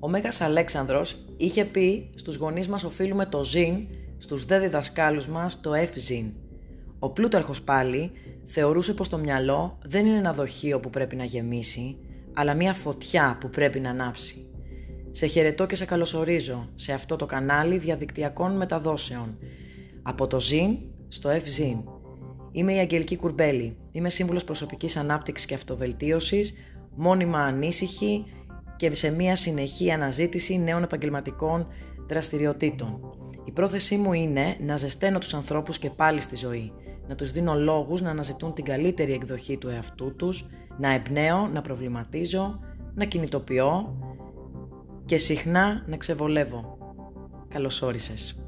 Ο Μέγας Αλέξανδρος είχε πει στους γονείς μας οφείλουμε το ζήν, στους δε διδασκάλους μας το ευζήν. Ο Πλούταρχος πάλι θεωρούσε πως το μυαλό δεν είναι ένα δοχείο που πρέπει να γεμίσει, αλλά μια φωτιά που πρέπει να ανάψει. Σε χαιρετώ και σε καλωσορίζω σε αυτό το κανάλι διαδικτυακών μεταδόσεων. Από το ΖΙΝ στο ευζήν. Είμαι η Αγγελική Κουρμπέλη. Είμαι σύμβουλος προσωπικής ανάπτυξης και αυτοβελτίωσης, μόνιμα ανήσυχη και σε μια συνεχή αναζήτηση νέων επαγγελματικών δραστηριοτήτων. Η πρόθεσή μου είναι να ζεσταίνω τους ανθρώπους και πάλι στη ζωή, να τους δίνω λόγους να αναζητούν την καλύτερη εκδοχή του εαυτού τους, να εμπνέω, να προβληματίζω, να κινητοποιώ και συχνά να ξεβολεύω. Καλώς όρισες.